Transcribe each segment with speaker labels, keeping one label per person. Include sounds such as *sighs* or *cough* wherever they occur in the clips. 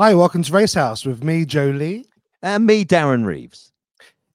Speaker 1: Hi, welcome to Race House with me, Joe Lee.
Speaker 2: And me, Darren Reeves.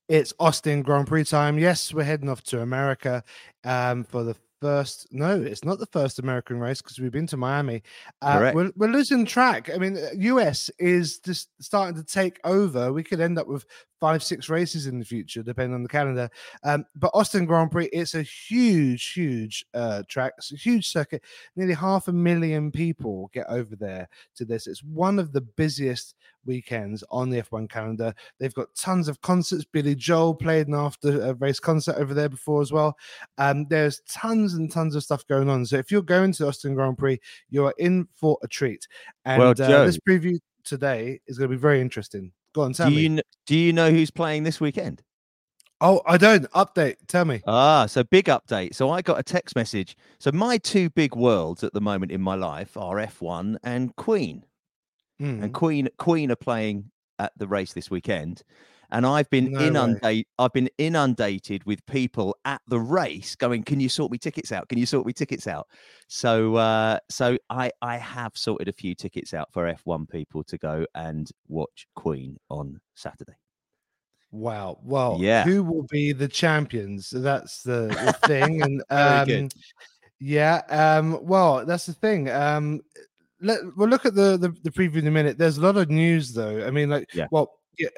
Speaker 1: It's Austin Grand Prix time. Yes, we're heading off to America um, for the first. No, it's not the first American race because we've been to Miami. Uh,
Speaker 2: Correct.
Speaker 1: we're, we're losing track. I mean, US is just starting to take over. We could end up with five, six races in the future, depending on the calendar. Um, but Austin Grand Prix, it's a huge, huge uh, track. It's a huge circuit. Nearly half a million people get over there to this. It's one of the busiest weekends on the F1 calendar. They've got tons of concerts. Billy Joel played an after a race concert over there before as well. Um, there's tons and tons of stuff going on. So if you're going to Austin Grand Prix, you are in for a treat. And
Speaker 2: Well,
Speaker 1: uh,
Speaker 2: Joe-
Speaker 1: this preview today is going to be very interesting. Go on, tell
Speaker 2: Do
Speaker 1: me.
Speaker 2: you, kn- do you know who's playing this weekend?
Speaker 1: Oh, I don't. Update. Tell me.
Speaker 2: Ah, so big update. So I got a text message. So my two big worlds at the moment in my life are F1 and Queen.
Speaker 1: Hmm.
Speaker 2: And Queen Queen are playing at the race this weekend. And I've been
Speaker 1: No
Speaker 2: inundated. I've been inundated with people at the race going, "Can you sort me tickets out? Can you sort me tickets out?" So, uh, so I I have sorted a few tickets out for F1 people to go and watch Queen on Saturday.
Speaker 1: Wow. Well,
Speaker 2: Yeah.
Speaker 1: who will be the champions? That's the, the thing. And *laughs* um, yeah. Um, well, that's the thing. Um, let we'll look at the, the the preview in a minute. There's a lot of news though. I mean, like,
Speaker 2: Yeah.
Speaker 1: well, yeah,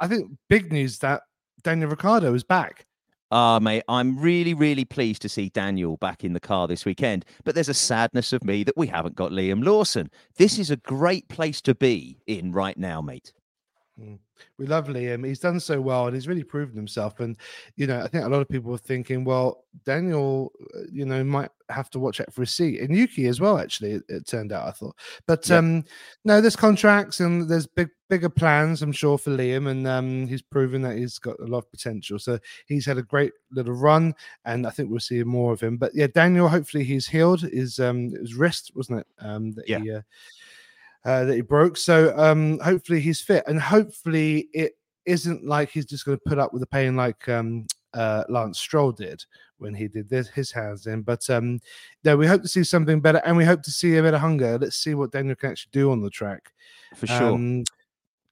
Speaker 1: I think big news that Daniel Ricciardo is back.
Speaker 2: Ah, mate, I'm really, really pleased to see Daniel back in the car this weekend. But there's a sadness of me that we haven't got Liam Lawson. This is a great place to be in right now, mate.
Speaker 1: We love Liam. He's done so well and he's really proven himself. And, you know, I think a lot of people are thinking, well, Daniel, uh, you know, might have to watch out for a seat. And Yuki as well, actually, it, it turned out, I thought. But
Speaker 2: Yeah.
Speaker 1: um no, there's contracts and there's big, bigger plans, I'm sure, for Liam. And um he's proven that he's got a lot of potential. So he's had a great little run and I think we'll see more of him. But yeah, Daniel, hopefully he's healed. His um his wrist, wasn't it? Um that
Speaker 2: Yeah.
Speaker 1: he uh, uh, that he broke. So um, hopefully he's fit, and hopefully it isn't like he's just going to put up with the pain like um, uh, Lance Stroll did when he did this, his hands in. But um, no, we hope to see something better, and we hope to see a bit of hunger. Let's see what Daniel can actually do on the track.
Speaker 2: For sure.
Speaker 1: Um,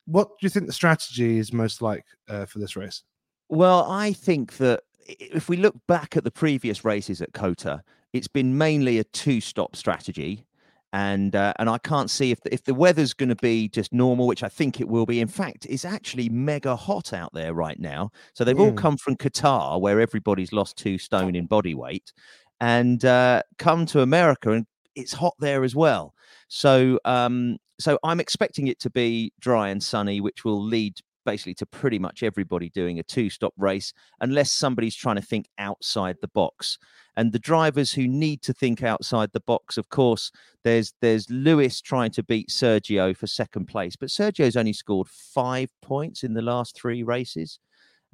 Speaker 1: what do you think the strategy is most like uh, for this race?
Speaker 2: Well, I think that if we look back at the previous races at COTA, it's been mainly a two-stop strategy, and uh, and I can't see if the, if the weather's going to be just normal, which I think it will be. In fact, it's actually mega hot out there right now. So they've all
Speaker 1: Mm.
Speaker 2: come from Qatar, where everybody's lost two stone in body weight, and uh, come to America, and it's hot there as well. So um, so I'm expecting it to be dry and sunny, which will lead basically to pretty much everybody doing a two-stop race, unless somebody's trying to think outside the box. And the drivers who need to think outside the box, of course, there's there's Lewis trying to beat Sergio for second place, but Sergio's only scored five points in the last three races.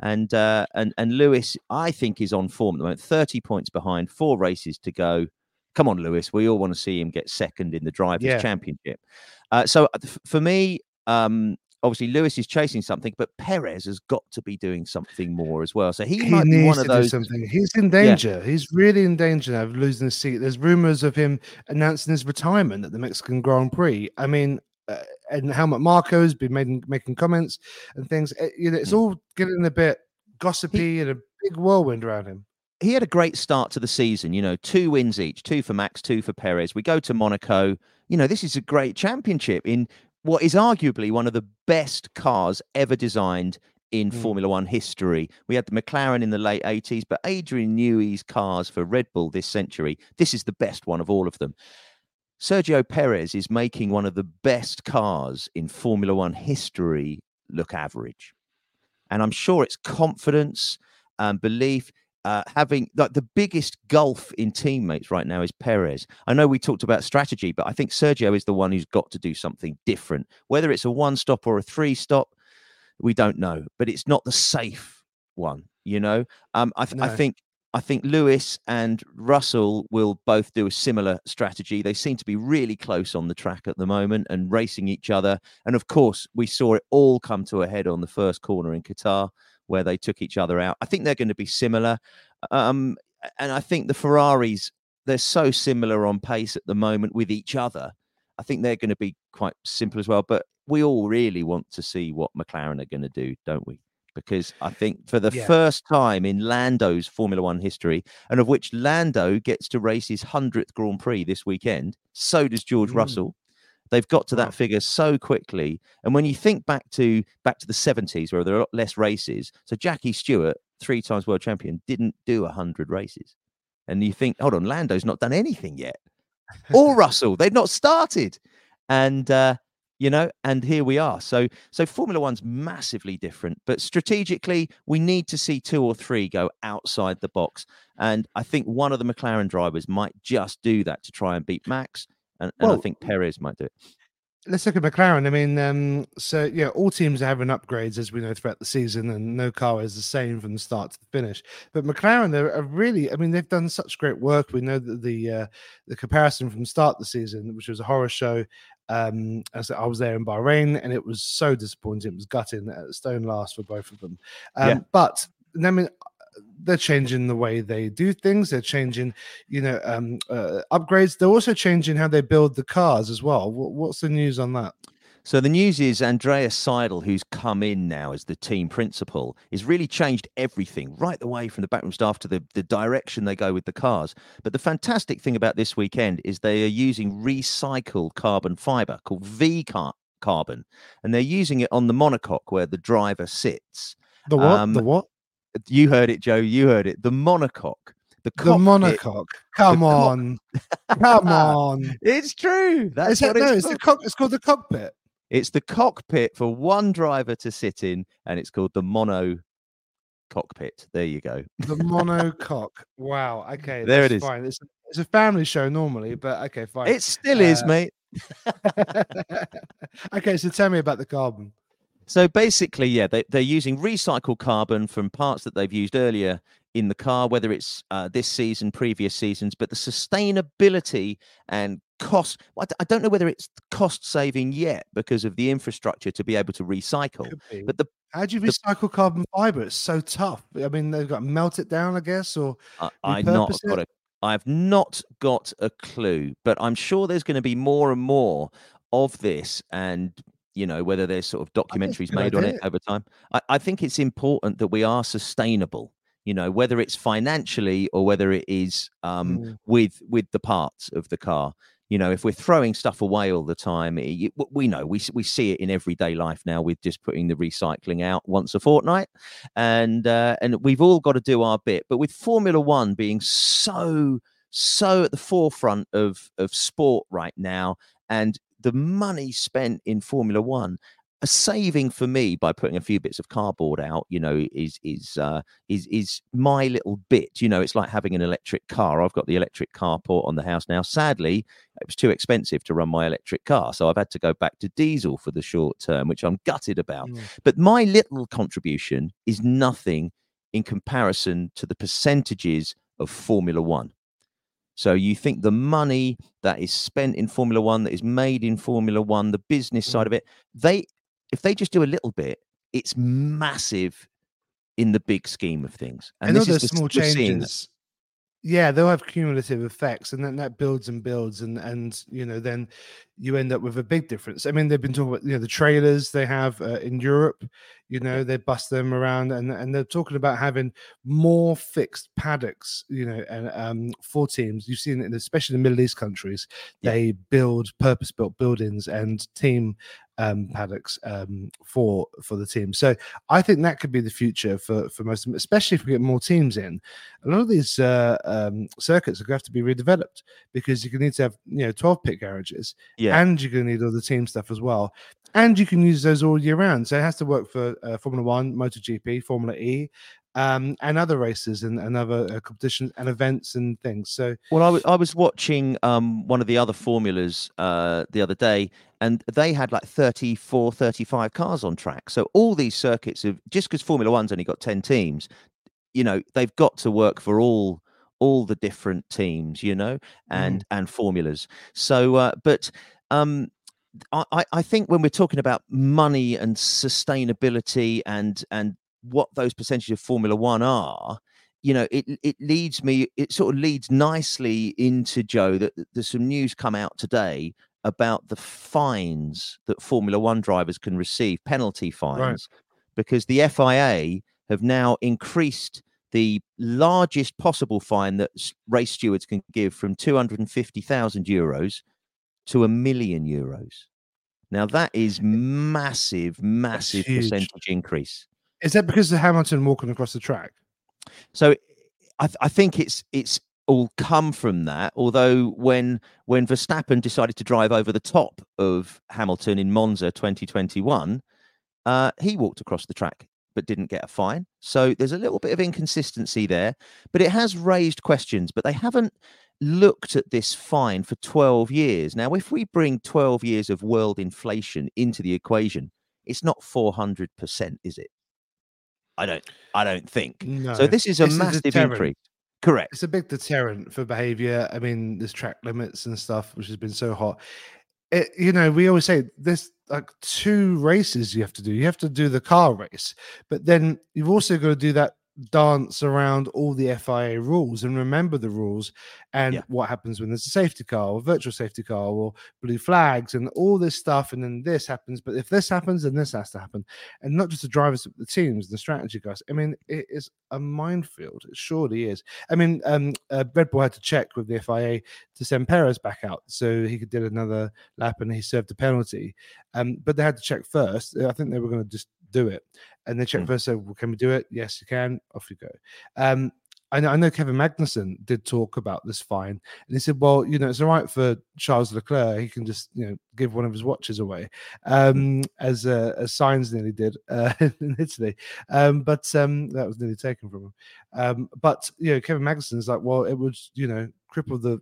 Speaker 2: And uh, and and Lewis, I think, is on form at the moment. Thirty points behind, four races to go. Come on, Lewis. We all want to see him get second in the drivers'
Speaker 1: Yeah.
Speaker 2: championship. Uh, so uh, for me, um, obviously Lewis is chasing something, but Perez has got to be doing something more as well. So he,
Speaker 1: He
Speaker 2: might be
Speaker 1: needs
Speaker 2: one
Speaker 1: to
Speaker 2: of those.
Speaker 1: do something. He's in danger. He's really in danger now of losing his seat. There's rumors of him announcing his retirement at the Mexican Grand Prix. I mean, uh, and Helmut Marko's been making making comments and things. Uh, you know, it's
Speaker 2: Mm.
Speaker 1: all getting a bit gossipy and a big whirlwind around him.
Speaker 2: he had a great start to the season. You know, two wins each, two for Max, two for Perez. We go to Monaco. You know, this is a great championship in what is arguably one of the best cars ever designed in
Speaker 1: Mm.
Speaker 2: Formula One history. We had the McLaren in the late 80s, but Adrian Newey's cars for Red Bull this century, this is the best one of all of them. Sergio Perez is making one of the best cars in Formula One history look average. And I'm sure it's confidence and belief uh, having like the biggest gulf in teammates right now is Perez. I know we talked about strategy, but I think Sergio is the one who's got to do something different. Whether it's a one stop or a three stop, we don't know, but it's not the safe one. You know, um, I, th- I think I think Lewis and Russell will both do a similar strategy. They seem to be really close on the track at the moment and racing each other. And of course, we saw it all come to a head on the first corner in Qatar where they took each other out. I think they're going to be similar. Um, and I think the Ferraris, they're so similar on pace at the moment with each other. I think they're going to be quite simple as well. But we all really want to see what McLaren are going to do, don't we? Because I think for the
Speaker 1: Yeah.
Speaker 2: first time in Lando's Formula One history, and of which Lando gets to race his 100th Grand Prix this weekend, so does George
Speaker 1: Mm.
Speaker 2: Russell. They've got to that figure so quickly. And when you think back to back to the 70s, where there are a lot less races, so Jackie Stewart, three times world champion, didn't do 100 races. And you think, hold on, Lando's not done anything yet. Or *laughs* Russell, they've not started. And uh, you know, and here we are. So so Formula One's massively different, but strategically, we need to see two or three go outside the box. And I think one of the McLaren drivers might just do that to try and beat Max. And, and I think Perez might do it.
Speaker 1: let's look at McLaren. I mean, um, so yeah, all teams are having upgrades as we know throughout the season, and no car is the same from the start to the finish. But McLaren are, are really, I mean, they've done such great work. We know that the uh, the comparison from start of the season, which was a horror show. Um, as I was there in Bahrain, and it was so disappointing. It was gutting at stone last for both of them. Um,
Speaker 2: Yeah.
Speaker 1: But I mean, they're changing the way they do things. They're changing, you know, um, uh, upgrades. They're also changing how they build the cars as well. What, what's the news on that?
Speaker 2: So the news is Andreas Seidl, who's come in now as the team principal, has really changed everything right the way from the backroom staff to the, the direction they go with the cars. But the fantastic thing about this weekend is they are using recycled carbon fiber called V car- carbon, and they're using it on the monocoque where the driver sits.
Speaker 1: The what?
Speaker 2: Um,
Speaker 1: the what?
Speaker 2: You heard it, Joe. You heard it. The monocoque. The,
Speaker 1: The monocoque. Come
Speaker 2: cock-
Speaker 1: on. Come *laughs* on.
Speaker 2: It's true. That's
Speaker 1: it,
Speaker 2: what
Speaker 1: no,
Speaker 2: it's
Speaker 1: it's, the
Speaker 2: called.
Speaker 1: it's called the cockpit.
Speaker 2: It's the cockpit for one driver to sit in, and it's called the mono cockpit. There you go.
Speaker 1: The monocoque. *laughs* Wow. Okay.
Speaker 2: There it is.
Speaker 1: Fine. It's, it's a family show normally, but okay, fine.
Speaker 2: It still is,
Speaker 1: Uh,
Speaker 2: mate. *laughs*
Speaker 1: okay, so tell me about the carbon.
Speaker 2: So basically, yeah, they, they're using recycled carbon from parts that they've used earlier in the car, whether it's uh, this season, previous seasons, but the sustainability and cost. I I don't know whether it's cost saving yet because of the infrastructure to be able to recycle. But the
Speaker 1: How do you
Speaker 2: the-
Speaker 1: recycle carbon fiber? It's so tough. I mean, they've got to melt it down, I guess, or
Speaker 2: I, I've not got a I've not got a clue, but I'm sure there's going to be more and more of this, and you know whether there's sort of
Speaker 1: think it's a
Speaker 2: documentaries made on it over time. I, I think it's important that we are sustainable. You know, whether it's financially or whether it is um,
Speaker 1: Mm.
Speaker 2: with with the parts of the car. You know, if we're throwing stuff away all the time, it- we know we we see it in everyday life now with just putting the recycling out once a fortnight, and uh, and we've all got to do our bit. But with Formula One being so so at the forefront of of sport right now, and the money spent in Formula One, a saving for me by putting a few bits of cardboard out, you know, is is uh, is is my little bit. You know, it's like having an electric car. I've got the electric carport on the house now. Sadly, it was too expensive to run my electric car, so I've had to go back to diesel for the short term, which I'm gutted about.
Speaker 1: Mm.
Speaker 2: But my little contribution is nothing in comparison to the percentages of Formula One. So you think the money that is spent in Formula One, that is made in Formula One, the business side
Speaker 1: Mm.
Speaker 2: of it, they if they just do a little bit, it's massive in the big scheme of things. And
Speaker 1: And
Speaker 2: this is the,
Speaker 1: small
Speaker 2: we're seeing that.
Speaker 1: changes. Yeah, they'll have cumulative effects, and then that builds and builds, and and you know then you end up with a big difference. I mean, they've been talking about you know the trailers they have uh, in Europe. You know, they bust them around, and and they're talking about having more fixed paddocks. You know, and um for teams. You've seen it, in, especially in the Middle East countries.
Speaker 2: Yeah.
Speaker 1: They build purpose-built buildings and team um paddocks um for for the team. So I think that could be the future for for most of them, especially if we get more teams in. A lot of these uh, um, circuits are going to have to be redeveloped because you're going to need to have you know 12 pit garages,
Speaker 2: Yeah.
Speaker 1: and you're going to need all the team stuff as well, and you can use those all year round. So it has to work for uh, Formula One, MotoGP, Formula E. Um, and other races and, and other uh, competitions and events and things. So
Speaker 2: Well, I was I was watching um, one of the other formulas uh, the other day, and they had like 34, 35 cars on track. So all these circuits have just because Formula One's only got ten teams, you know, they've got to work for all all the different teams, you know, and and formulas. So, uh, but um, I- I think when we're talking about money and sustainability and and what those percentages of Formula One are, you know, it it leads me, it sort of leads nicely into Joe that that there's some news come out today about the fines that Formula One drivers can receive, penalty fines, because the FIA have now increased the largest possible fine that race stewards can give from 250,000 euros to a million euros. Now, that is massive, massive percentage increase.
Speaker 1: Is that because of Hamilton walking across the track?
Speaker 2: So I, th- I think it's it's all come from that. Although when when Verstappen decided to drive over the top of Hamilton in Monza 2021, uh, he walked across the track but didn't get a fine. So there's a little bit of inconsistency there, but it has raised questions. But they haven't looked at this fine for 12 years. Now, if we bring 12 years of world inflation into the equation, it's not 400%, is it? I don't I don't think.
Speaker 1: No.
Speaker 2: So this is a
Speaker 1: It's
Speaker 2: massive
Speaker 1: deterrent.
Speaker 2: increase. Correct.
Speaker 1: It's a big deterrent for behavior. I mean, there's track limits and stuff, which has been so hot. It, you know, we always say there's like two races you have to do. You have to do the car race, but then you've also got to do that dance around all the FIA rules and remember the rules and
Speaker 2: Yeah.
Speaker 1: what happens when there's a safety car or virtual safety car or blue flags and all this stuff. And then this happens, but if this happens, then this has to happen. And not just the drivers, but the teams, the strategy guys. I mean, it is a minefield. It surely is. I mean, um, uh, Red Bull had to check with the FIA to send Perez back out so he could did another lap and he served a penalty. Um, but they had to check first. I think they were going to just do it, and they checked
Speaker 2: Mm.
Speaker 1: first. So, well, can we do it? Yes, you can. Off you go. Um, I know, I know Kevin Magnussen did talk about this fine, and he said, "Well, you know, it's all right for Charles Leclerc. He can just, you know, give one of his watches away, um, as uh, as Sainz nearly did uh, *laughs* in Italy. Um, but um, that was nearly taken from him. Um, but you know, Kevin Magnussen's like, well, it would, you know, cripple the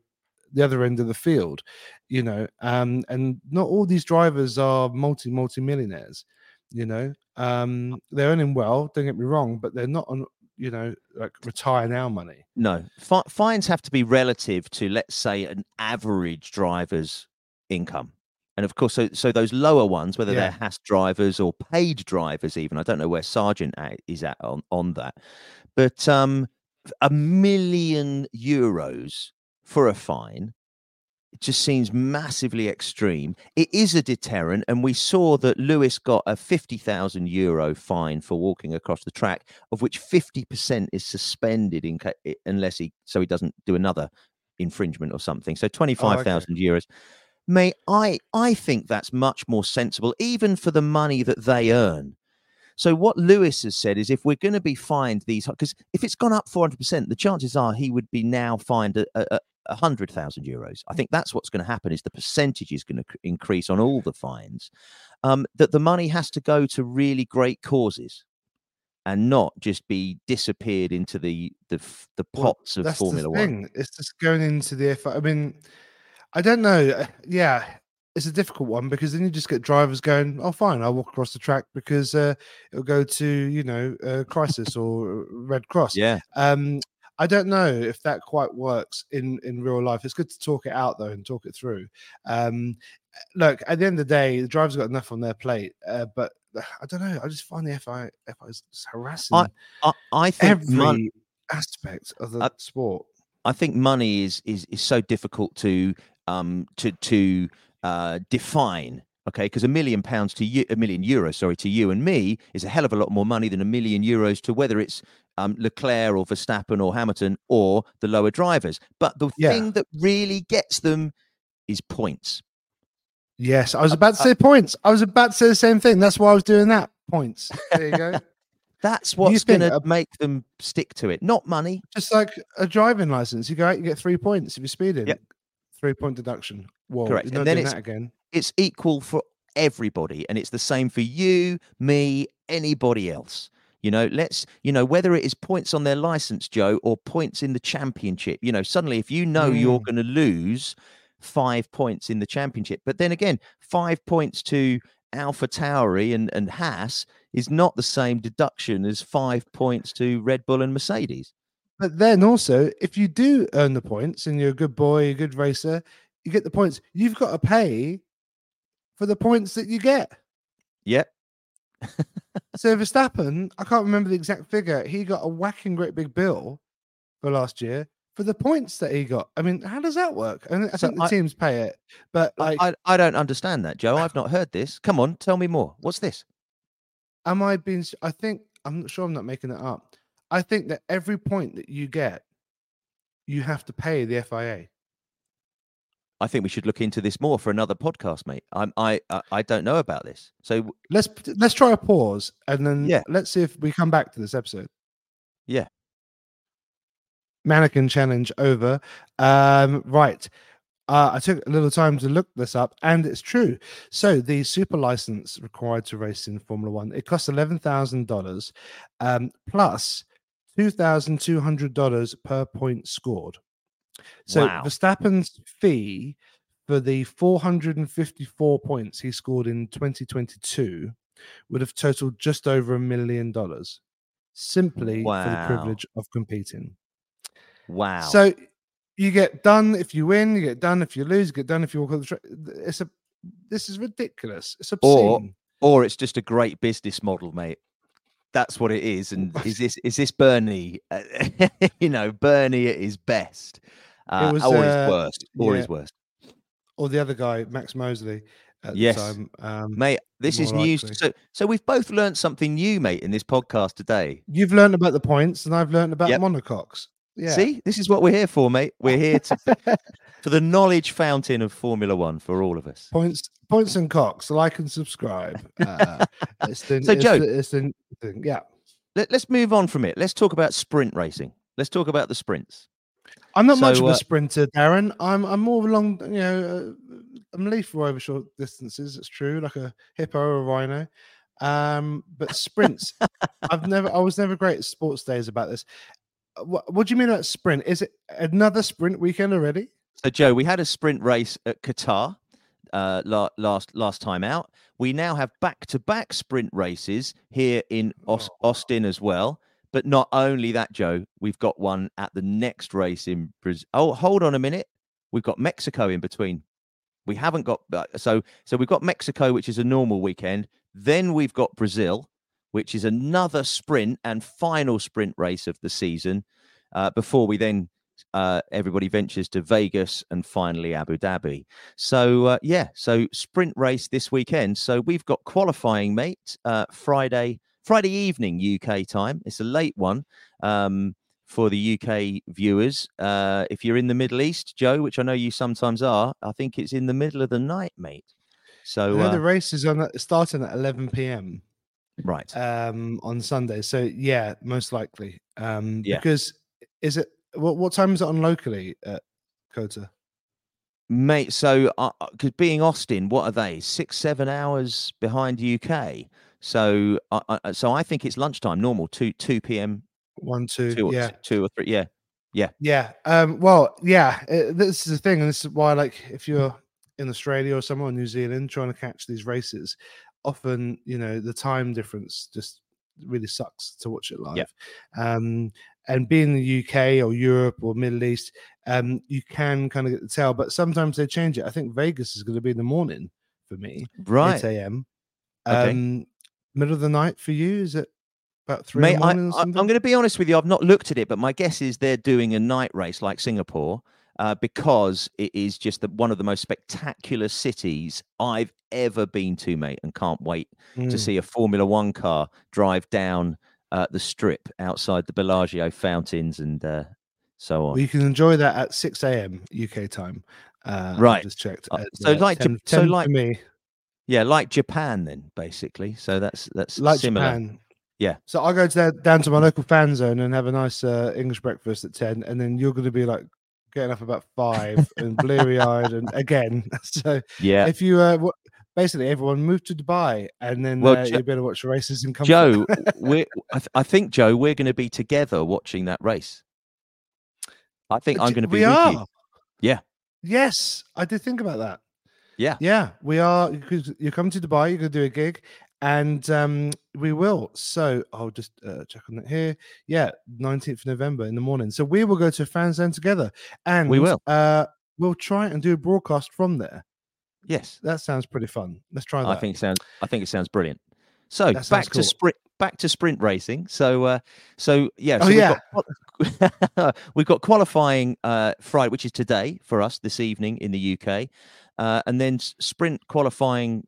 Speaker 1: the other end of the field, you know, um, and not all these drivers are multi multi millionaires, you know, um, they're earning well. Don't get me wrong, but they're not on, you know, like retire now money.
Speaker 2: No, fi- fines have to be relative to, let's say, an average driver's income. And of course, so so those lower ones, whether
Speaker 1: Yeah.
Speaker 2: they're Haas drivers or paid drivers, even I don't know where Sargeant at, is at on on that, but um, a million euros for a fine it just seems massively extreme. It is a deterrent, and we saw that Lewis got a fifty thousand euro fine for walking across the track, of which fifty percent is suspended in ca- unless he so he doesn't do another infringement or something. So oh, twenty five thousand euros. May I I think that's much more sensible, even for the money that they earn. So what Lewis has said is, if we're going to be fined these, because if it's gone up four hundred percent, the chances are he would be now fined a, a hundred thousand euros. I think that's what's going to happen. Is the percentage is going to increase on all the fines. Um, that the money has to go to really great causes, and not just be disappeared into the the the
Speaker 1: Well,
Speaker 2: pots of Formula
Speaker 1: the
Speaker 2: One.
Speaker 1: It's just going into the FI. I mean, I don't know. uh, Yeah, it's a difficult one because then you just get drivers going, "Oh, fine, I'll walk across the track because uh, it'll go to you know uh, Crisis or Red Cross."
Speaker 2: Yeah,
Speaker 1: Um, I don't know if that quite works in in real life. It's good to talk it out though and talk it through. Um, look, at the end of the day, the drivers got enough on their plate, uh, but *sighs* I don't know. I just find the FI FI is harassing
Speaker 2: I, I think
Speaker 1: every
Speaker 2: mon-
Speaker 1: aspect of the
Speaker 2: Uh,
Speaker 1: sport.
Speaker 2: I think money is is is so difficult to um to to uh define. Okay, because a million pounds to you, a million euros, sorry, to you and me is a hell of a lot more money than a million euros to whether it's um, Leclerc or Verstappen or Hamilton or the lower drivers. But the
Speaker 1: Yeah.
Speaker 2: thing that really gets them is points.
Speaker 1: Yes, I was about to
Speaker 2: uh,
Speaker 1: say points. I was about to say the same thing. That's why I was doing that. Points. There you go. *laughs*
Speaker 2: That's what's going to make them stick to it, not money.
Speaker 1: Just like a driving license. You go out, you get three points if you're speeding.
Speaker 2: Yep.
Speaker 1: Three point deduction. Whoa,
Speaker 2: Correct. And then it's-
Speaker 1: that again.
Speaker 2: It's equal for everybody, and it's the same for you, me, anybody else. You know, let's, you know, whether it is points on their license, Joe, or points in the championship, you know, suddenly if you know you're
Speaker 1: Mm.
Speaker 2: going to lose five points in the championship, but then again, five points to Alpha Tauri and, and Haas is not the same deduction as five points to Red Bull and Mercedes.
Speaker 1: But then also, if you do earn the points and you're a good boy, a good racer, you get the points. You've got to pay for the points that you get.
Speaker 2: Yep.
Speaker 1: So Verstappen, I can't remember the exact figure. He got a whacking great big bill for last year for the points that he got. I mean, how does that work? And I
Speaker 2: So
Speaker 1: think the
Speaker 2: I-
Speaker 1: teams pay it, but
Speaker 2: I-
Speaker 1: like,
Speaker 2: I, I don't understand that, Joe. I've not heard this. Come on, tell me more. What's this?
Speaker 1: am I being? I think I'm not sure. I'm not making it up. I think that every point that you get, you have to pay the FIA.
Speaker 2: I think we should look into this more for another podcast, mate. I'm, I, I, I don't know about this. So
Speaker 1: Let's let's try a pause and then
Speaker 2: Yeah.
Speaker 1: let's see if we come back to this episode.
Speaker 2: Yeah.
Speaker 1: Mannequin challenge over. Um, right. Uh, I took a little time to look this up, and it's true. So the super license required to race in Formula One it costs eleven thousand dollars, um, plus two thousand two hundred dollars per point scored. So
Speaker 2: Wow.
Speaker 1: Verstappen's fee for the 454 points he scored in 2022 would have totaled just over a million dollars simply for the privilege of competing.
Speaker 2: wow.
Speaker 1: So you get done if you win, you get done if you lose, you get done if you walk on the track. It's a this is ridiculous. It's obscene.
Speaker 2: or or it's just a great business model, mate. That's what it is. And *laughs* is this is this Bernie? *laughs* You know, Bernie at his best, uh,
Speaker 1: was,
Speaker 2: or
Speaker 1: uh,
Speaker 2: his worst, or
Speaker 1: yeah.
Speaker 2: his worst,
Speaker 1: Or the other guy, Max Mosley, at
Speaker 2: Yes.
Speaker 1: the time. Um,
Speaker 2: mate. This is
Speaker 1: more
Speaker 2: news.
Speaker 1: likely.
Speaker 2: So, so we've both learned something new, mate, in this podcast today.
Speaker 1: you've learned about the points, and I've learned about
Speaker 2: Yep.
Speaker 1: monocoques. Yeah.
Speaker 2: See, this is what we're here for, mate. We're here to *laughs* for the knowledge fountain of Formula One for all of us.
Speaker 1: points points and cocks like and subscribe uh, *laughs* it's the,
Speaker 2: So,
Speaker 1: it's
Speaker 2: Joe-
Speaker 1: the, it's the yeah
Speaker 2: Let, let's move on from it. Let's talk about sprint racing. Let's talk about the sprints.
Speaker 1: I'm not much
Speaker 2: So,
Speaker 1: of a
Speaker 2: uh,
Speaker 1: sprinter darren i'm i'm more along you know uh, i'm lethal over short distances it's true like a hippo or a rhino um but sprints *laughs* i've never i was never great at sports days about this what, what do you mean about sprint is it another sprint weekend already
Speaker 2: So, Joe, we had a sprint race at Qatar uh, la- last last time out. We now have back to back sprint races here in Aus-
Speaker 1: Oh.
Speaker 2: Austin as well. But not only that, Joe, we've got one at the next race in Brazil. Oh, hold on a minute. We've got Mexico in between. We haven't got uh, so so we've got Mexico, which is a normal weekend. Then we've got Brazil, which is another sprint and final sprint race of the season. Uh, before we then uh, everybody ventures to Vegas and finally Abu Dhabi. So uh, yeah, so sprint race this weekend. So we've got qualifying, mate. Uh, Friday, Friday evening UK time. It's a late one um, for the UK viewers. Uh, if you're in the Middle East, Joe, which I know you sometimes are, I think it's in the middle of the night, mate. So
Speaker 1: know the
Speaker 2: uh,
Speaker 1: race is on starting at 11 p.m
Speaker 2: right,
Speaker 1: um on Sunday. So yeah, most likely. Um
Speaker 2: Yeah.
Speaker 1: because is it what what time is it on locally at COTA?
Speaker 2: mate. So because being Austin, what are they? Six, seven hours behind UK. So, I I- so I think it's lunchtime, normal two two p.m.
Speaker 1: One, two,
Speaker 2: two or
Speaker 1: yeah.
Speaker 2: two or three. Yeah,
Speaker 1: Yeah. Yeah. Um, well, yeah, uh, this is the thing, and this is why, like, if you're in Australia or somewhere in New Zealand trying to catch these races, often, you know, the time difference just really sucks to watch it live. Um, and being in the UK or Europe or Middle East, um, you can kind of get the tell, but sometimes they change it. I think Vegas is going to be in the morning for me,
Speaker 2: right.
Speaker 1: 8 a.m.
Speaker 2: Okay.
Speaker 1: Um, middle of the night for you? Is it about three
Speaker 2: Mate, I, I, I'm going to be honest with you. I've not looked at it, but my guess is they're doing a night race like Singapore uh, because it is just the, one of the most spectacular cities I've ever been to, mate, and can't wait to
Speaker 1: Mm.
Speaker 2: see a Formula One car drive down uh, the strip outside the Bellagio fountains and uh, so on.
Speaker 1: Well, you can enjoy that at 6 a.m. UK time. Uh,
Speaker 2: Right.
Speaker 1: just checked.
Speaker 2: Uh, so like
Speaker 1: 10,
Speaker 2: so
Speaker 1: 10 for
Speaker 2: like
Speaker 1: me,
Speaker 2: yeah, like Japan, then basically. So that's that's
Speaker 1: like
Speaker 2: similar.
Speaker 1: Japan.
Speaker 2: Yeah.
Speaker 1: So I go to down to my local fan zone and have a nice uh, English breakfast at 10, and then you're going to be like getting up about five and bleary eyed and again. *laughs* So
Speaker 2: Yeah,
Speaker 1: if you uh, w- basically everyone move to Dubai and then
Speaker 2: Well,
Speaker 1: uh,
Speaker 2: Jo-
Speaker 1: you better watch the races in comfort.
Speaker 2: Joe, *laughs* we're, I, th- I think Joe, we're going to be together watching that race. I think I'm going to be
Speaker 1: we are.
Speaker 2: you. Yeah.
Speaker 1: Yes, I did think about that.
Speaker 2: Yeah.
Speaker 1: Yeah, we are. Because you come to Dubai, you're going to do a gig, and um, we will. So I'll just uh, check on that here. Yeah, 19th of November in the morning. So we will go to a fan zone together, and we
Speaker 2: will.
Speaker 1: Uh, we'll try and do a broadcast from there.
Speaker 2: Yes,
Speaker 1: That sounds pretty fun. Let's try that.
Speaker 2: I think it sounds. I think it sounds brilliant. So back
Speaker 1: cool.
Speaker 2: to sprint. back to sprint racing. So, uh, so yeah.
Speaker 1: Oh,
Speaker 2: so we've
Speaker 1: yeah.
Speaker 2: Got, *laughs* we've got qualifying uh, Friday, which is today for us this evening in the UK, uh, and then sprint qualifying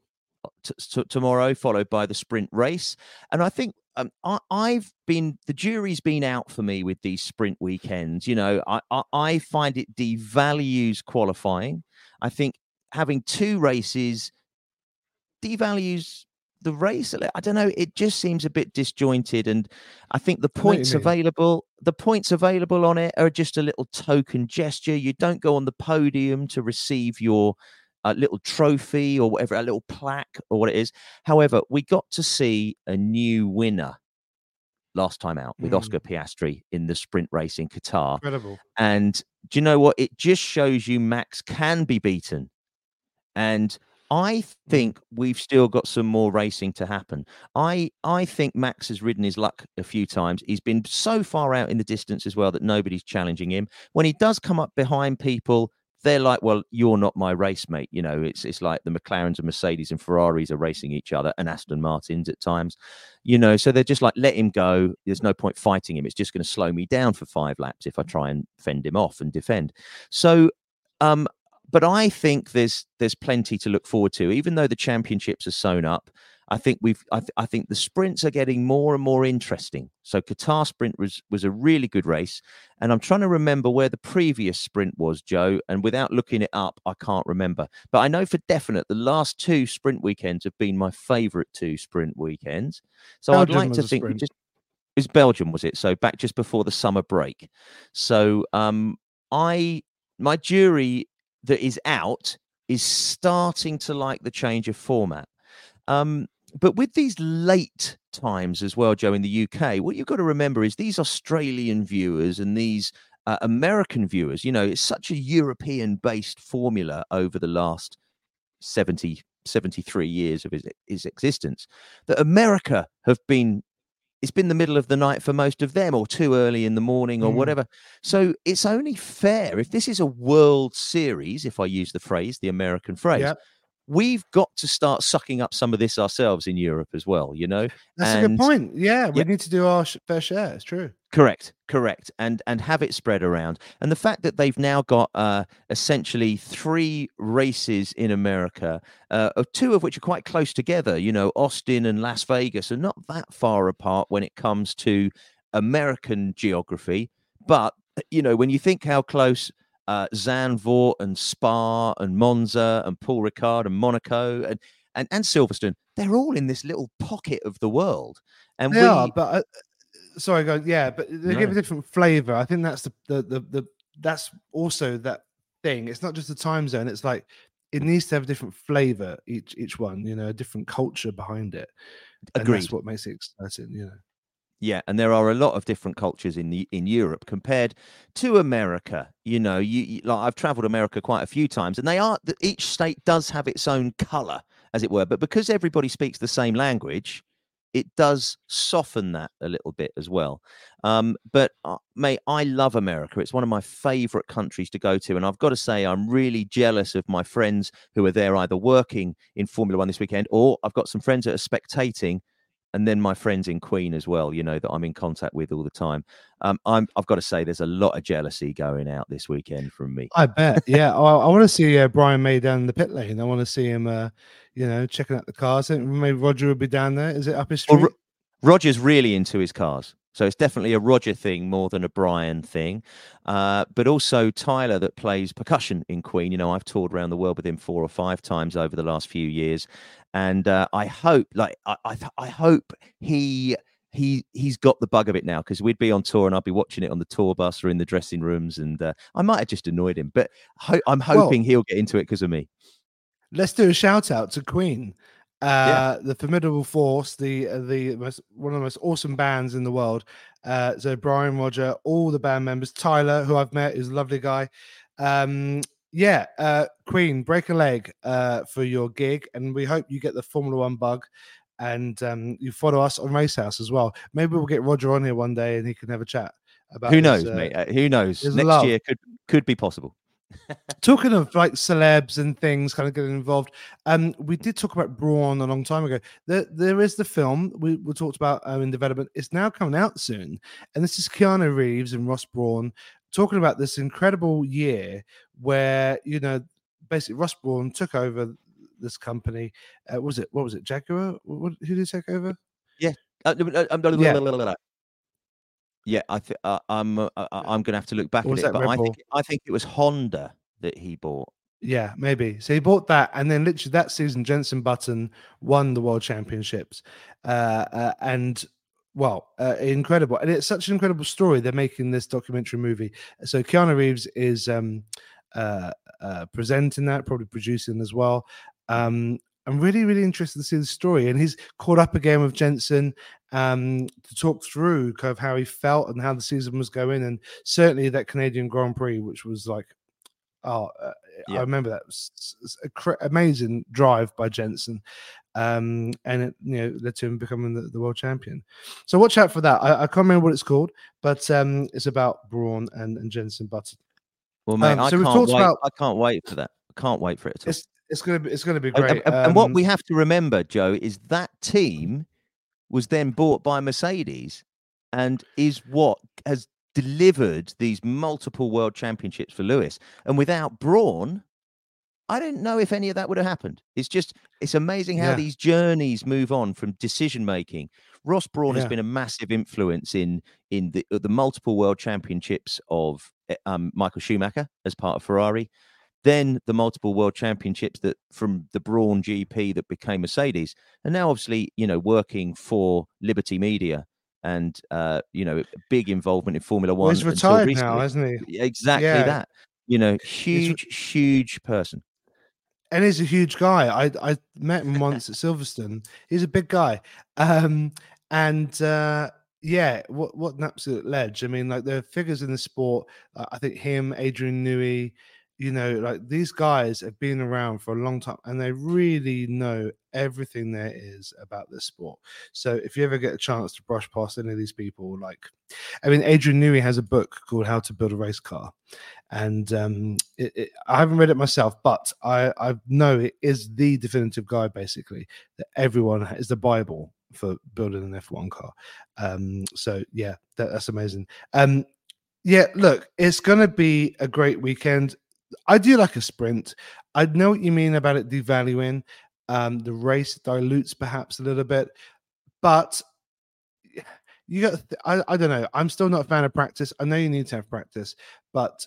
Speaker 2: t- t- tomorrow, followed by the sprint race. And I think um, I, I've been the jury's been out for me with these sprint weekends. You know, I, I, I find it devalues qualifying. I think having two races devalues the race. I don't know. It just seems a bit disjointed, and I think the
Speaker 1: I know what you
Speaker 2: points available, the points available on it are just a little token gesture. You don't go on the podium to receive your uh, little trophy or whatever, a little plaque or what it is. However, we got to see a new winner last time out with
Speaker 1: Mm.
Speaker 2: Oscar Piastri in the sprint race in Qatar.
Speaker 1: Incredible.
Speaker 2: And do you know what? It just shows you Max can be beaten. And I think we've still got some more racing to happen. I I think Max has ridden his luck a few times. He's been so far out in the distance as well that nobody's challenging him. When he does come up behind people, they're like, "Well, you're not my race mate." You know, it's it's like the McLarens and Mercedes and Ferraris are racing each other, and Aston Martins at times. You know, so they're just like, "Let him go. There's no point fighting him. It's just going to slow me down for five laps if I try and fend him off and defend." So, um, but I think there's there's plenty to look forward to. Even though the championships are sewn up, I think we've I, th- I think the sprints are getting more and more interesting. So Qatar sprint was was a really good race, and I'm trying to remember where the previous sprint was, Joe. And without looking it up, I can't remember. But I know for definite the last two sprint weekends have been my favourite two sprint weekends. So
Speaker 1: Belgium
Speaker 2: I'd like to think just it was Belgium, was it? So back just before the summer break. So um, I my jury that is out is starting to like the change of format. Um, but with these late times as well, Joe, in the UK, what you've got to remember is these Australian viewers and these uh, American viewers, you know, it's such a European based formula over the last 70, 73 years of its, existence that America have been it's been the middle of the night for most of them or too early in the morning or
Speaker 1: Mm.
Speaker 2: whatever so it's only fair if this is a world series if i use the phrase the american phrase
Speaker 1: Yep.
Speaker 2: we've got to start sucking up some of this ourselves in europe as well you know
Speaker 1: That's a good point. Yeah, we need to do our fair share. It's true.
Speaker 2: Correct, correct, and and have it spread around. And the fact that they've now got uh, essentially three races in America, uh, of two of which are quite close together. You know, Austin and Las Vegas are not that far apart when it comes to American geography. But you know, when you think how close uh, Zandvoort and Spa and Monza and Paul Ricard and Monaco and and, and Silverstone, they're all in this little pocket of the world. And
Speaker 1: They
Speaker 2: we,
Speaker 1: are, but uh, sorry, go. Yeah, but they give a different flavor. I think that's the, the the the that's also that thing. It's not just the time zone. It's like it needs to have a different flavor each each one. You know, a different culture behind it. And
Speaker 2: Agreed.
Speaker 1: that's what makes it exciting. You know.
Speaker 2: Yeah, and there are a lot of different cultures in the in Europe compared to America. You know, you, you like I've travelled America quite a few times, and they are each state does have its own color, as it were. But because everybody speaks the same language, it does soften that a little bit as well. Um, but uh, mate, I love America. It's one of my favorite countries to go to, and I've got to say, I'm really jealous of my friends who are there either working in Formula One this weekend, or I've got some friends that are spectating and then my friends in Queen as well, you know, that I'm in contact with all the time. Um, I'm, I've got to say, there's a lot of jealousy going out this weekend from me.
Speaker 1: I bet. Yeah, I, I want to see uh, Brian May down in the pit lane. I want to see him. Uh, you know, checking out the cars. Maybe Roger will be down there. Is it up his
Speaker 2: Well,
Speaker 1: street?
Speaker 2: Ro- Roger's really into his cars. So it's definitely a Roger thing more than a Brian thing. Uh, but also Tyler that plays percussion in Queen. You know, I've toured around the world with him four or five times over the last few years. And uh, I hope, like, I, I, I hope he he he's got the bug of it now because we'd be on tour and I'd be watching it on the tour bus or in the dressing rooms, and uh, I might have just annoyed him. But ho- I'm
Speaker 1: Well-
Speaker 2: hoping he'll get into it because of me.
Speaker 1: Let's do a shout out to Queen, uh,
Speaker 2: Yeah.
Speaker 1: the formidable force, the uh, the most one of the most awesome bands in the world. Uh, so Brian, Roger, all the band members, Tyler, who I've met, is a lovely guy. Um, yeah, uh, Queen, break a leg uh, for your gig, and we hope you get the Formula One bug. And um, you follow us on Race House as well. Maybe we'll get Roger on here one day, and he can have a chat about.
Speaker 2: Who
Speaker 1: his,
Speaker 2: knows,
Speaker 1: uh,
Speaker 2: mate? Uh, who knows? Next
Speaker 1: love.
Speaker 2: year could could be possible. *laughs*
Speaker 1: Talking of like celebs and things kind of getting involved, um, we did talk about Brawn a long time ago. There, there is the film we, we talked about um, in development. It's now coming out soon, and this is Keanu Reeves and Ross Brawn talking about this incredible year where you know basically Ross Brawn took over this company. Uh, was it what was it Jaguar? What, who did he take over?
Speaker 2: Yeah. Uh, uh, yeah. Yeah, I think uh, I'm uh, I'm going to have to look back at it, but I think I think it was Honda that he bought.
Speaker 1: Yeah, maybe. So he bought that, and then literally that season, Jenson Button won the world championships, uh, uh, and well, uh, incredible, and it's such an incredible story. They're making this documentary movie. So Keanu Reeves is um, uh, uh, presenting that, probably producing as well. Um, I'm really, really interested to see the story. And he's caught up again with Jenson um, to talk through kind of how he felt and how the season was going. And certainly that Canadian Grand Prix, which was like, oh, uh, yeah. I remember that was a cr- amazing drive by Jenson. Um, and it, you know, led to him becoming the, the world champion. So watch out for that. I, I, can't remember what it's called, but um, it's about Brawn and, and Jenson Button.
Speaker 2: Well, mate, um, I, can't wait, about, I can't wait for that. I can't wait for it.
Speaker 1: It's, it's gonna be it's gonna be great.
Speaker 2: And, and, what um, we have to remember, Joe, is that team was then bought by Mercedes, and is what has delivered these multiple world championships for Lewis. And without Brawn, I don't know if any of that would have happened. It's just it's amazing how yeah. these journeys move on from decision making. Ross Brawn yeah. has been a massive influence in in the the multiple world championships of eh, um, Michael Schumacher as part of Ferrari, then the multiple world championships that from the Brawn GP that became Mercedes, and now obviously you know working for Liberty Media and uh, you know big involvement in Formula One.
Speaker 1: Well, he's retired now, hasn't
Speaker 2: he? Exactly yeah. that. You know, huge, he's... huge person
Speaker 1: and he's a huge guy. I I met him *laughs* once at Silverstone. He's a big guy, um, and uh, yeah, what what an absolute ledge. I mean, like the figures in the sport. Uh, I think him, Adrian Newey, you know, like these guys have been around for a long time, and they really know everything there is about this sport. So if you ever get a chance to brush past any of these people, like, I mean, Adrian Newey has a book called How to Build a Race Car, and um, it, it, I haven't read it myself, but I, I know it is the definitive guide, basically, that everyone is the Bible for building an F1 car. Um, so yeah, that, that's amazing. Um, yeah, look, it's going to be a great weekend. I do like a sprint. I know what you mean about it devaluing. Um, the race dilutes perhaps a little bit, but you got. I, I don't know. I'm still not a fan of practice. I know you need to have practice, but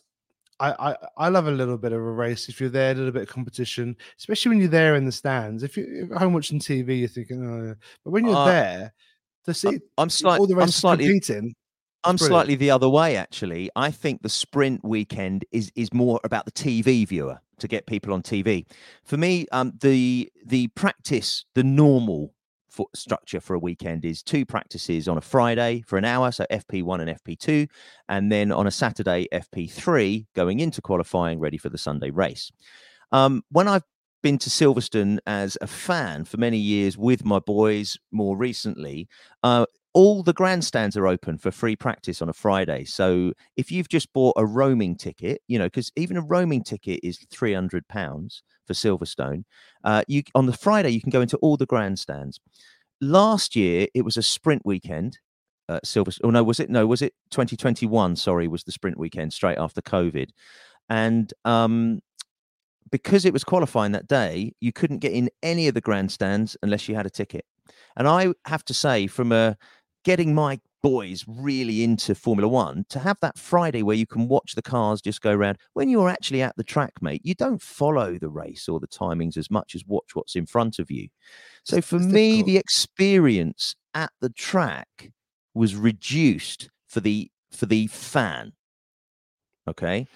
Speaker 1: I, I, I love a little bit of a race. If you're there, a little bit of competition, especially when you're there in the stands. If you're home watching TV, you're thinking, oh, but when you're uh, there to see
Speaker 2: I'm slightly, all the races I'm slightly, competing. I'm brilliant. slightly the other way, actually. I think the sprint weekend is is more about the TV viewer to get people on TV. For me, um, the the practice, the normal for structure for a weekend is two practices on a Friday for an hour, so FP1 and FP2, and then on a Saturday, FP3, going into qualifying ready for the Sunday race. Um, when I've been to Silverstone as a fan for many years with my boys more recently, uh, all the grandstands are open for free practice on a Friday. So if you've just bought a roaming ticket, you know, because even a roaming ticket is three hundred pounds for Silverstone. Uh, you on the Friday you can go into all the grandstands. Last year it was a sprint weekend. Uh, Silverstone. Oh no, was it? No, was it 2021? Sorry, was the sprint weekend straight after COVID, and um, because it was qualifying that day, you couldn't get in any of the grandstands unless you had a ticket. And I have to say, from a getting my boys really into Formula One to have that Friday where you can watch the cars just go around. When you're actually at the track, mate, you don't follow the race or the timings as much as watch what's in front of you. So for it's me, difficult. the experience at the track was reduced for the for the fan. Okay.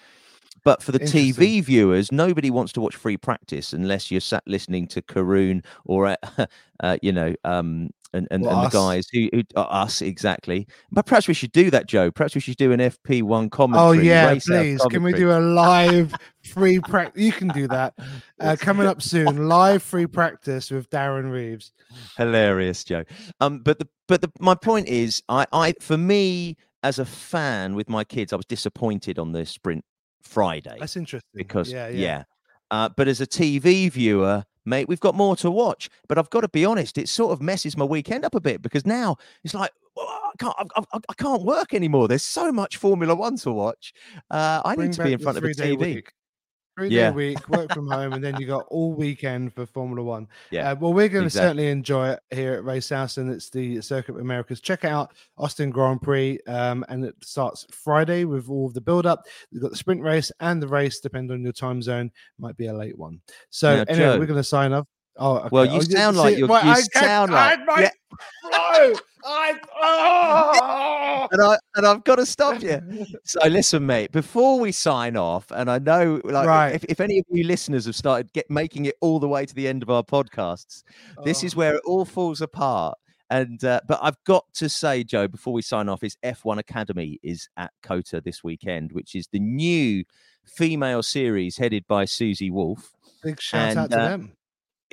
Speaker 2: But for the TV viewers, nobody wants to watch free practice unless you're sat listening to Karun or, uh, *laughs* uh, you know, um, and, and, well, and the guys who, who uh, us exactly. But perhaps we should do that, Joe. Perhaps we should do an FP1 commentary.
Speaker 1: Oh yeah, please. Can we do a live free *laughs* practice? You can do that. *laughs* Uh, coming up soon, live free practice with Darren Reeves.
Speaker 2: Hilarious, Joe. Um, but the but the my point is, I I for me as a fan with my kids, I was disappointed on the sprint Friday
Speaker 1: That's interesting.
Speaker 2: because
Speaker 1: yeah,
Speaker 2: yeah,
Speaker 1: yeah.
Speaker 2: Uh, but as a TV viewer, mate, we've got more to watch. But I've got to be honest, it sort of messes my weekend up a bit because now it's like well, I can't, I, I, I can't work anymore. There's so much Formula One to watch. Uh, I
Speaker 1: Bring
Speaker 2: need to be in front of a TV.
Speaker 1: Week. Three
Speaker 2: Yeah.
Speaker 1: day week, work from home, and then you got all weekend for Formula One.
Speaker 2: Yeah,
Speaker 1: Uh, well, we're going to
Speaker 2: exactly.
Speaker 1: certainly enjoy it here at Race House, and it's the Circuit of Americas. Check out Austin Grand Prix, um, and it starts Friday with all of the build up. You've got the sprint race and the race, depending on your time zone, might be a late one. So,
Speaker 2: Now,
Speaker 1: anyway,
Speaker 2: Joe-
Speaker 1: we're going to sign off. Oh, okay.
Speaker 2: Well, you
Speaker 1: Oh,
Speaker 2: sound like you're-
Speaker 1: well,
Speaker 2: you
Speaker 1: I
Speaker 2: sound like-
Speaker 1: my
Speaker 2: yeah.
Speaker 1: I, oh!
Speaker 2: and I and I've got to stop you. *laughs* So listen, mate. Before we sign off, and I know, like,
Speaker 1: Right.
Speaker 2: if, if any of you listeners have started get making it all the way to the end of our podcasts, this is
Speaker 1: Oh.
Speaker 2: where it all falls apart. And uh, but I've got to say, Joe, before we sign off, is F1 Academy is at COTA this weekend, which is the new female series headed by Susie Wolff.
Speaker 1: Big shout out to
Speaker 2: uh,
Speaker 1: them.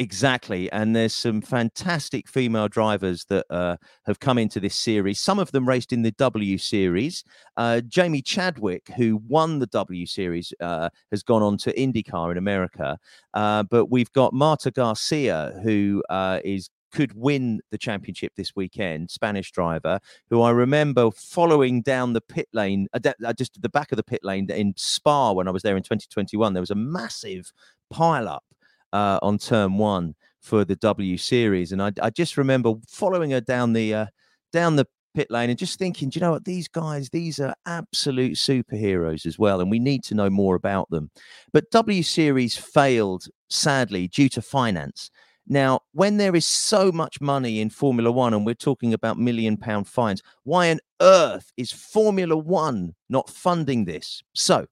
Speaker 2: Exactly, and there's some fantastic female drivers that uh, have come into this series. Some of them raced in the W Series. Uh, Jamie Chadwick, who won the W Series, uh, has gone on to IndyCar in America. Uh, but we've got Marta Garcia, who uh, is could win the championship this weekend. Spanish driver, who I remember following down the pit lane, uh, just at the back of the pit lane in Spa when I was there in 2021. There was a massive pile up uh, on turn one for the W Series, and I, I just remember following her down the uh, down the pit lane and just thinking, do you know what, these guys, these are absolute superheroes as well, and we need to know more about them. But W Series failed sadly due to finance. Now, when there is so much money in Formula One, and we're talking about million pound fines, why on earth is Formula One not funding this? So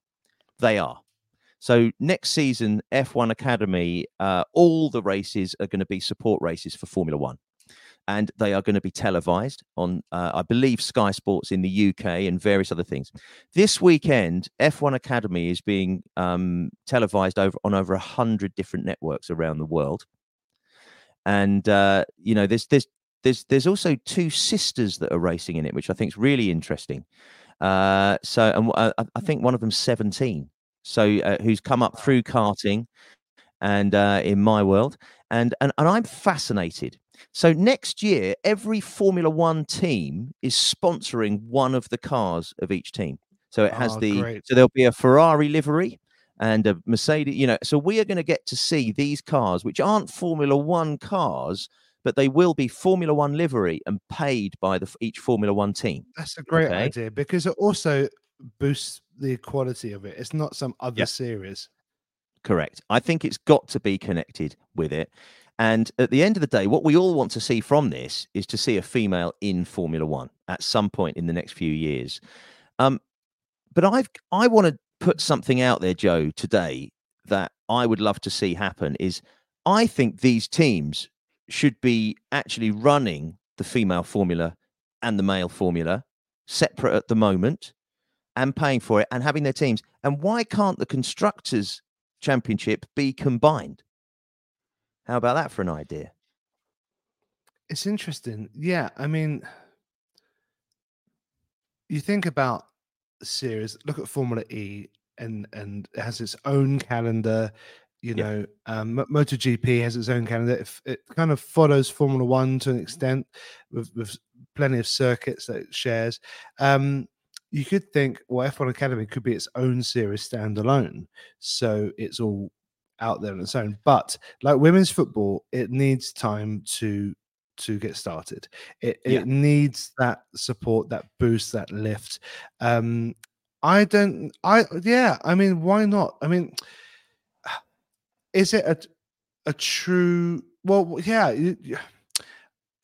Speaker 2: they are. So next season, F1 Academy, uh, all the races are going to be support races for Formula One. And they are going to be televised on, uh, I believe, Sky Sports in the UK and various other things. This weekend, F1 Academy is being um, televised over on over a hundred different networks around the world. And uh, you know, there's there's there's there's also two sisters that are racing in it, which I think is really interesting. Uh, so, and uh, I, I think one of them's 17 so uh, who's come up through karting and uh, in my world and, and and i'm fascinated so next year every formula one team is sponsoring one of the cars of each team so it has
Speaker 1: Oh,
Speaker 2: the
Speaker 1: great.
Speaker 2: so there'll be a ferrari livery and a mercedes you know so we are going to get to see these cars which aren't formula one cars but they will be formula one livery and paid by the each formula one team
Speaker 1: That's a great
Speaker 2: okay.
Speaker 1: idea because it also boosts the quality of it. It's not some other
Speaker 2: Yeah.
Speaker 1: series.
Speaker 2: Correct. I think it's got to be connected with it. And at the end of the day, what we all want to see from this is to see a female in Formula One at some point in the next few years. Um, but I've I want to put something out there, Joe, today that I would love to see happen. Is I think these teams should be actually running the female formula and the male formula separate at the moment and paying for it and having their teams. And why can't the constructors championship be combined? How about that for an idea?
Speaker 1: It's interesting. Yeah, I mean, you think about the series. Look at Formula E, and and it has its own calendar. You
Speaker 2: Yeah.
Speaker 1: know, um, Mo- MotoGP has its own calendar. It, it kind of follows Formula One to an extent, with, with plenty of circuits that it shares. Um, you could think, well, F1 Academy could be its own series standalone, so it's all out there on its own. But like women's football, it needs time to to get started. It,
Speaker 2: Yeah.
Speaker 1: it needs that support, that boost, that lift. Um, I don't. I yeah. I mean, why not? I mean, *sighs* is it a a true? Well, yeah. you- you- *sighs*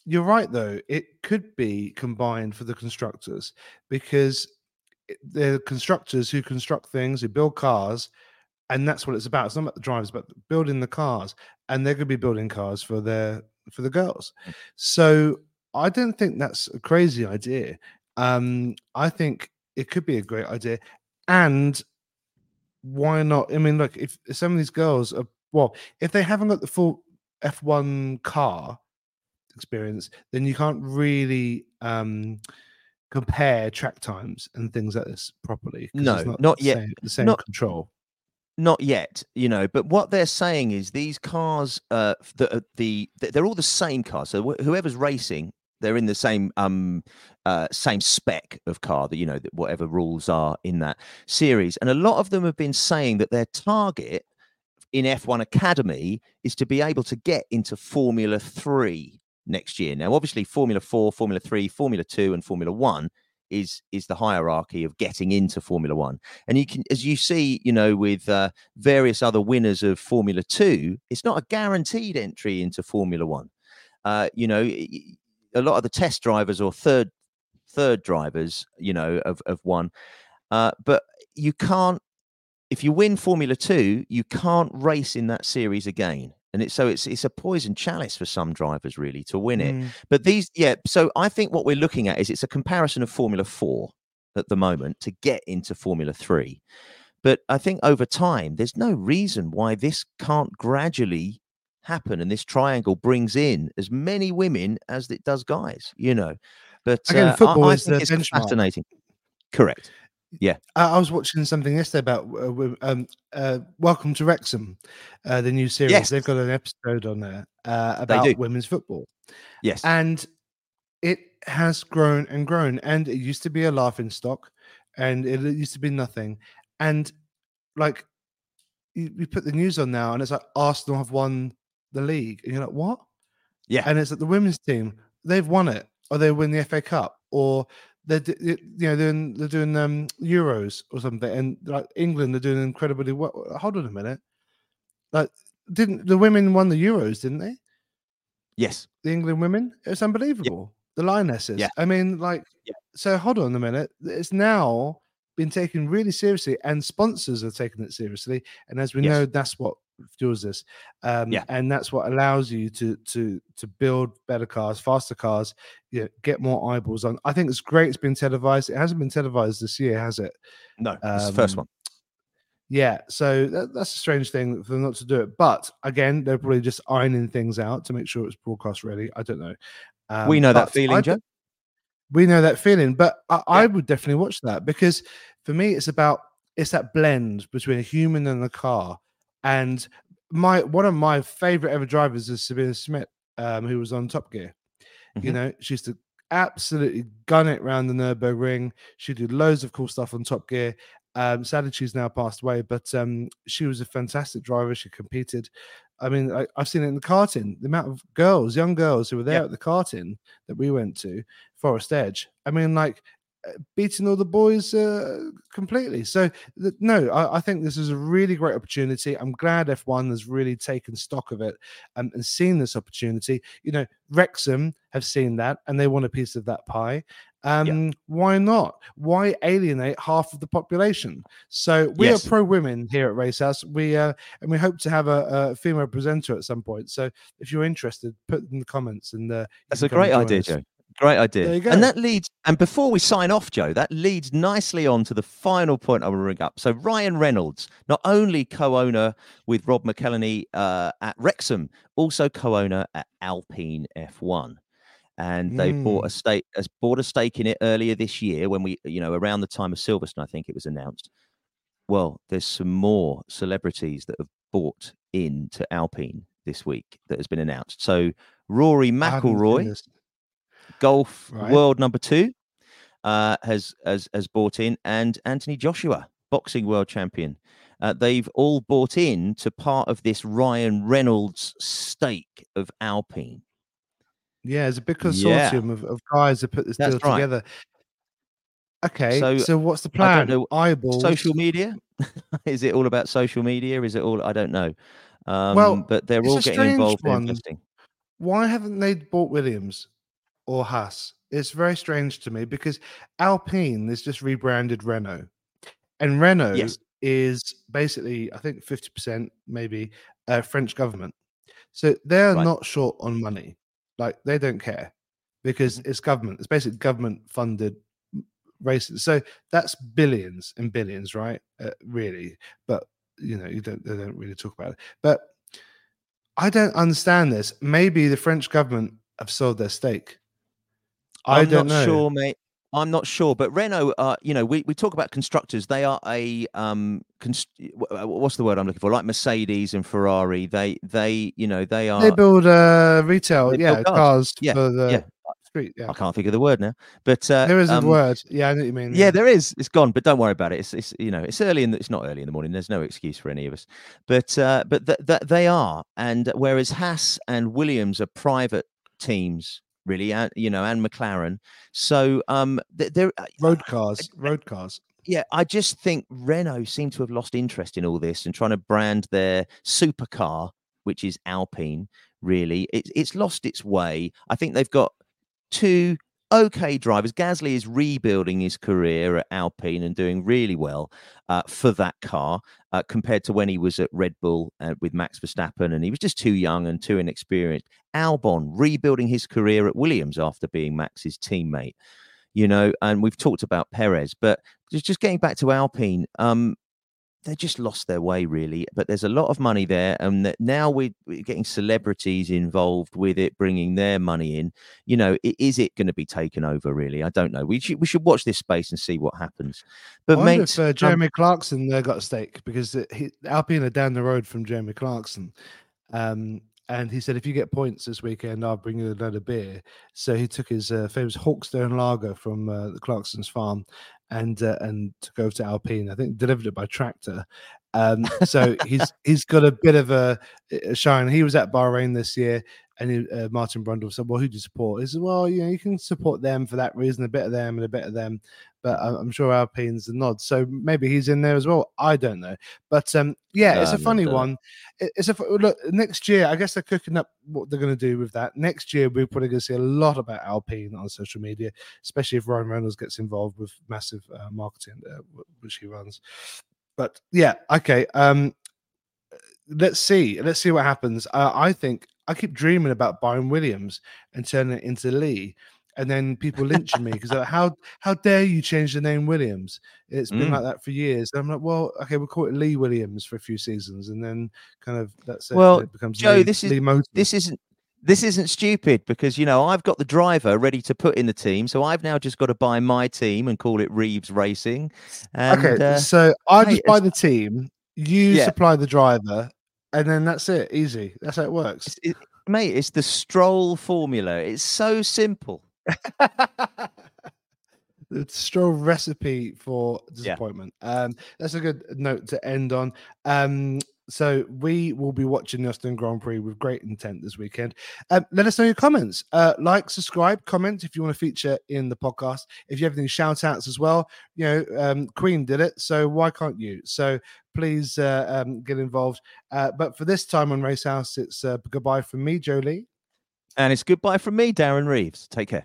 Speaker 1: You're right, though. It could be combined for the constructors because they're constructors who construct things, who build cars, and that's what it's about. It's not about the drivers, but building the cars, and they're going to be building cars for their for the girls. So I don't think that's a crazy idea. Um, I think it could be a great idea, and why not? I mean, look, if some of these girls are well, if they haven't got the full F1 car experience, then you can't really um compare track times and things like this properly.
Speaker 2: No,
Speaker 1: it's
Speaker 2: not
Speaker 1: the
Speaker 2: yet.
Speaker 1: Same, the same
Speaker 2: Not-
Speaker 1: control.
Speaker 2: Not yet, you know, but what they're saying is these cars, uh, the, the they're all the same cars. So wh- whoever's racing, they're in the same um uh same spec of car that you know that whatever rules are in that series. And a lot of them have been saying that their target in F1 Academy is to be able to get into Formula 3 next year. Now obviously Formula 4, Formula 3, Formula 2 and Formula 1 is is the hierarchy of getting into Formula 1. And you can as you see, you know, with uh, various other winners of Formula 2, it's not a guaranteed entry into Formula 1. Uh, you know, a lot of the test drivers or third third drivers, you know, of of one uh, but you can't if you win Formula Two, you can't race in that series again. And it's so it's it's a poison chalice for some drivers really to win it.
Speaker 1: Mm.
Speaker 2: But these, yeah. So I think what we're looking at is it's a comparison of Formula Four at the moment to get into Formula Three. But I think over time, there's no reason why this can't gradually happen, and this triangle brings in as many women as it does guys. You know, but
Speaker 1: Again,
Speaker 2: uh, I- I,
Speaker 1: is
Speaker 2: think it's
Speaker 1: benchmark.
Speaker 2: fascinating. Correct.
Speaker 1: I, I was watching something yesterday about uh, um, uh, Welcome to Wrexham, uh, the new series.
Speaker 2: Yes.
Speaker 1: They've got an episode on there uh, about women's football,
Speaker 2: Yes.
Speaker 1: and it has grown and grown. And it used to be a laughing stock, and it used to be nothing. And like, you, you put the news on now, and it's like Arsenal have won the league, and you're like, what?
Speaker 2: Yeah.
Speaker 1: and it's like the women's team they've won it, or they win the FA Cup, or they're you know they're doing, they're doing um Euros or something, and like England they're doing incredibly well. Hold on a minute, like didn't the women won the Euros? Didn't they?
Speaker 2: yes.
Speaker 1: The England women, it's unbelievable. The lionesses.
Speaker 2: Yeah.
Speaker 1: I mean, like,
Speaker 2: Yeah.
Speaker 1: so hold on a minute. It's now been taken really seriously, and sponsors are taking it seriously. And as we
Speaker 2: Yes.
Speaker 1: know, that's what fuels this. Um,
Speaker 2: Yeah.
Speaker 1: and that's what allows you to to to build better cars, faster cars, you know, get more eyeballs on. I think it's great. It's been televised. It hasn't been televised this year, has it?
Speaker 2: No. it's the first
Speaker 1: Um,
Speaker 2: one.
Speaker 1: Yeah, so that, that's a strange thing for them not to do it. But again, they're probably just ironing things out to make sure it's broadcast ready. I don't know. Um,
Speaker 2: we know that feeling, Joe.
Speaker 1: We know that feeling, but I, I would definitely watch that because for me, it's about it's that blend between a human and a car. And my one of my favorite ever drivers is Sabine Schmitz, um, who was on Top Gear. You
Speaker 2: Mhm.
Speaker 1: know, she used to absolutely gun it around the Nurburgring. She did loads of cool stuff on Top Gear. Um, sadly, she's now passed away, but um, she was a fantastic driver. She competed. I mean, I, I've seen it in the karting. The amount of girls, young girls, who were there at the karting that we went to, Forest Edge. I mean, like beating all the boys uh, completely. So th- no, I, I think this is a really great opportunity. I'm glad F1 has really taken stock of it um, and seen this opportunity. You know, Wrexham have seen that and they want a piece of that pie. Um, Why not? Why alienate half of the population? So we
Speaker 2: Yes.
Speaker 1: are pro women here at Race House. We uh, and we hope to have a, a female presenter at some point. So if you're interested, put in the comments and uh,
Speaker 2: That's a great idea,
Speaker 1: us.
Speaker 2: Joe. Great idea.
Speaker 1: There you go.
Speaker 2: And that leads, and before we sign off, Joe, that leads nicely on to the final point I will bring up. So Ryan Reynolds, not only co-owner with Rob McElhenney uh, at Wrexham, also co-owner at Alpine F1. And they bought a stake, has bought a stake in it earlier this year when we, you know, around the time of Silverstone, I think it was announced. Well, there's some more celebrities that have bought into Alpine this week that has been announced. So Rory McIlroy. Golf
Speaker 1: Right.
Speaker 2: world number two uh, has has has bought in, and Anthony Joshua, boxing world champion. Uh, they've all bought in to part of this Ryan Reynolds stake of Alpine.
Speaker 1: Yeah, it's a big
Speaker 2: Yeah.
Speaker 1: consortium of, of guys that put this
Speaker 2: That's
Speaker 1: deal
Speaker 2: right.
Speaker 1: together. Okay,
Speaker 2: So,
Speaker 1: so, what's the plan?
Speaker 2: I know,
Speaker 1: Eyeballs.
Speaker 2: Social media? *laughs* Is it all about social media? Is it all? I don't know. Um,
Speaker 1: Well,
Speaker 2: but they're all getting involved in
Speaker 1: one.
Speaker 2: investing.
Speaker 1: Why haven't they bought Williams or Haas? It's very strange to me because Alpine is just rebranded Renault, and Renault
Speaker 2: Yes.
Speaker 1: is basically, I think, fifty percent maybe uh, French government. So they're
Speaker 2: Right.
Speaker 1: not short on money. Like they don't care because
Speaker 2: Mm-hmm.
Speaker 1: it's government. It's basically government funded races. So that's billions and billions, right? Uh, really, but you know, you don't they don't really talk about it. But I don't understand this. Maybe the French government have sold their stake. I
Speaker 2: I'm
Speaker 1: don't
Speaker 2: not
Speaker 1: know.
Speaker 2: sure, mate. I'm not sure, but Renault, uh, you know, we, we talk about constructors. They are a um, const- uh, what's the word I'm looking for? Like Mercedes and Ferrari. They they you know they are
Speaker 1: they build uh retail,
Speaker 2: They
Speaker 1: yeah,
Speaker 2: build cars. Yeah,
Speaker 1: for the
Speaker 2: yeah.
Speaker 1: street. Yeah,
Speaker 2: I can't think of the word now, but uh,
Speaker 1: there is a
Speaker 2: um,
Speaker 1: word. Yeah, I know what you mean.
Speaker 2: Yeah, there is. It's gone, but don't worry about it. It's, it's you know, it's early in the, it's not early in the morning. There's no excuse for any of us. But uh, but that th- they are, and whereas Haas and Williams are private teams, really, and you know, and McLaren. So um, th- there,
Speaker 1: road cars, road cars.
Speaker 2: yeah, I just think Renault seem to have lost interest in all this and trying to brand their supercar, which is Alpine. Really, it, it's lost its way. I think they've got two okay drivers. Gasly is rebuilding his career at Alpine and doing really well uh, for that car uh, compared to when he was at Red Bull uh, with Max Verstappen, and he was just too young and too inexperienced. Albon rebuilding his career at Williams after being Max's teammate you know, and we've talked about Perez, but just getting back to Alpine, um, they just lost their way really. But there's a lot of money there, and that now we, we're getting celebrities involved with it, bringing their money in. You know, is it going to be taken over? Really, I don't know. We should we should watch this space and see what happens. But
Speaker 1: I
Speaker 2: mate,
Speaker 1: if uh,
Speaker 2: um,
Speaker 1: Jeremy Clarkson uh, got a stake because uh, he, Alpine are down the road from Jeremy Clarkson. Um, and he said, if you get points this weekend, I'll bring you a load of beer. So he took his uh, famous Hawkstone lager from uh, the Clarkson's farm and uh, and took over to Alpine. I think delivered it by tractor. Um, so he's *laughs* he's got a bit of a, a shine. He was at Bahrain this year, and he, uh, Martin Brundle said, "Well, who do you support?" He said, "Well, you know, you can support them for that reason, a bit of them and a bit of them." But I'm sure Alpine's the nod, so maybe he's in there as well. I don't know, but um, yeah, it's a funny one. It's a look next year. I guess they're cooking up what they're going to do with that. Next year, we're probably going to see a lot about Alpine on social media, especially if Ryan Reynolds gets involved with massive uh, marketing, uh, which he runs. But yeah, okay. Um, let's see. Let's see what happens. Uh, I think I keep dreaming about buying Williams and turning it into Lee, and then people lynching me because *laughs* how how dare you change the name Williams? It's been
Speaker 2: Mm.
Speaker 1: like that for years. And I'm like, well, okay, we'll call it Lee Williams for a few seasons, and then kind of that's it.
Speaker 2: Well,
Speaker 1: it becomes
Speaker 2: Joe,
Speaker 1: Lee,
Speaker 2: this is-
Speaker 1: Lee
Speaker 2: this isn't this isn't stupid because you know I've got the driver ready to put in the team, so I've now just got to buy my team and call it Reeves Racing. And,
Speaker 1: okay,
Speaker 2: uh,
Speaker 1: so I
Speaker 2: hey,
Speaker 1: just buy the team, you
Speaker 2: Yeah.
Speaker 1: supply the driver, and then that's it. Easy. That's how it works.
Speaker 2: it's- it- mate, it's the Stroll formula. It's so simple. *laughs*
Speaker 1: the Stroll recipe for
Speaker 2: Yeah.
Speaker 1: disappointment. Um, that's a good note to end on. Um, so we will be watching the Austin Grand Prix with great intent this weekend. Um, let us know your comments. Uh, like, subscribe, comment if you want to feature in the podcast. If you have any shout outs as well, you know, um, Queen did it, so why can't you? So please uh, um, get involved. Uh, but for this time on Race House, it's uh, goodbye from me, Joe Lee.
Speaker 2: And it's goodbye from me, Darren Reeves. Take care.